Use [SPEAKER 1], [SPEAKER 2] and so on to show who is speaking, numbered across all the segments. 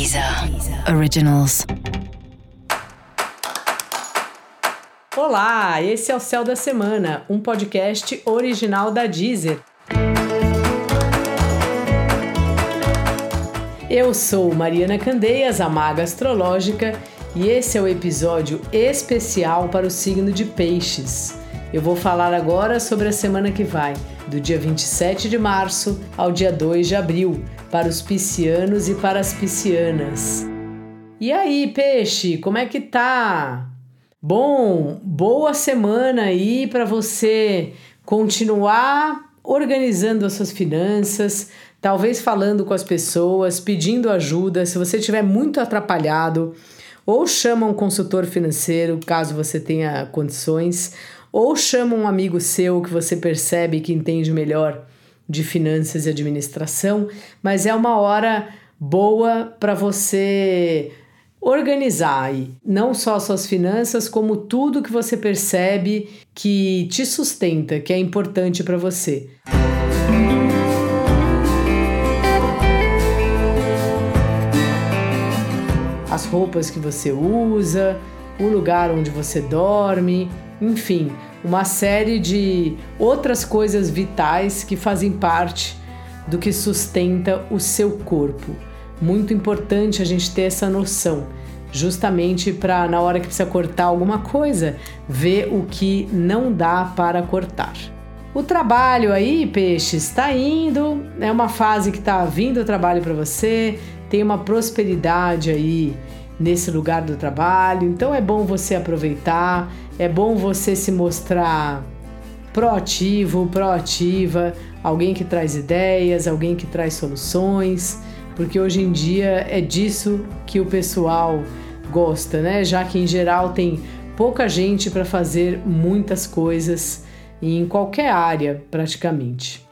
[SPEAKER 1] Deezer Originals.
[SPEAKER 2] Olá, esse é o Céu da Semana, um podcast original da Deezer. Eu sou Mariana Candeias, a maga astrológica, e esse é o episódio especial para o signo de Peixes. Eu vou falar agora sobre a semana que vai, do dia 27 de março ao dia 2 de abril, para os piscianos e para as piscianas. E aí, peixe, como é que tá? Bom, boa semana aí para você continuar organizando as suas finanças, talvez falando com as pessoas, pedindo ajuda. Se você estiver muito atrapalhado, ou chama um consultor financeiro, caso você tenha condições, ou chama um amigo seu que você percebe que entende melhor de finanças e administração, mas é uma hora boa para você organizar aí, não só suas finanças, como tudo que você percebe que te sustenta, que é importante para você. As roupas que você usa, o lugar onde você dorme, enfim, uma série de outras coisas vitais que fazem parte do que sustenta o seu corpo. Muito importante a gente ter essa noção, justamente para na hora que precisa cortar alguma coisa, ver o que não dá para cortar. O trabalho aí, peixe, está indo, é uma fase que está vindo o trabalho para você, tem uma prosperidade aí nesse lugar do trabalho. Então é bom você aproveitar, é bom você se mostrar proativo, proativa, alguém que traz ideias, alguém que traz soluções, porque hoje em dia é disso que o pessoal gosta, né? Já que em geral tem pouca gente para fazer muitas coisas em qualquer área, praticamente.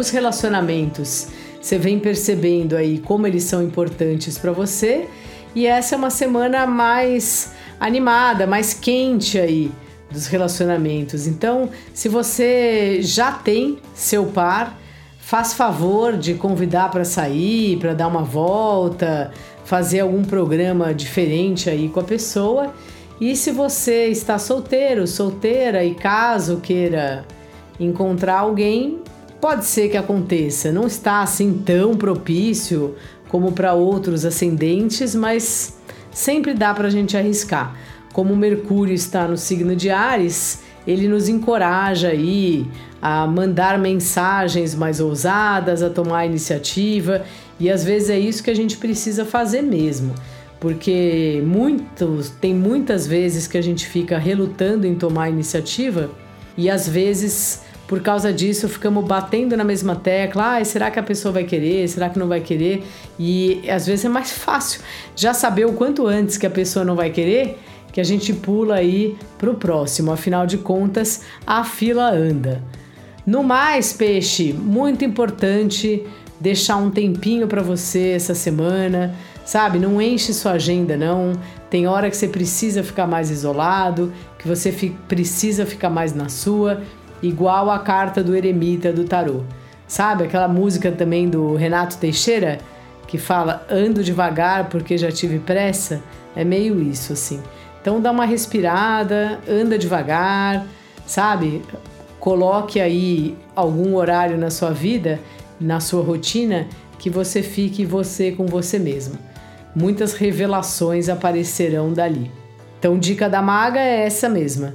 [SPEAKER 2] os relacionamentos. Você vem percebendo aí como eles são importantes para você e essa é uma semana mais animada, mais quente aí dos relacionamentos. Então, se você já tem seu par, faz favor de convidar para sair, para dar uma volta, fazer algum programa diferente aí com a pessoa. E se você está solteiro, solteira e caso queira encontrar alguém, Pode ser que aconteça, não está assim tão propício como para outros ascendentes, mas sempre dá para a gente arriscar. Como Mercúrio está no signo de Ares, ele nos encoraja aí a mandar mensagens mais ousadas, a tomar iniciativa, e às vezes é isso que a gente precisa fazer mesmo. Porque muitos, tem muitas vezes que a gente fica relutando em tomar iniciativa e às vezes por causa disso, ficamos batendo na mesma tecla. Ah, será que a pessoa vai querer? Será que não vai querer? E às vezes é mais fácil já saber o quanto antes que a pessoa não vai querer que a gente pula aí pro próximo. Afinal de contas, a fila anda. No mais, peixe, muito importante deixar um tempinho para você essa semana, sabe? Não enche sua agenda não. Tem hora que você precisa ficar mais isolado, que você fi precisa ficar mais na sua igual a carta do eremita do tarô. Sabe aquela música também do Renato Teixeira que fala ando devagar porque já tive pressa? É meio isso assim. Então dá uma respirada, anda devagar, sabe? Coloque aí algum horário na sua vida, na sua rotina, que você fique você com você mesmo. Muitas revelações aparecerão dali. Então, dica da maga é essa mesma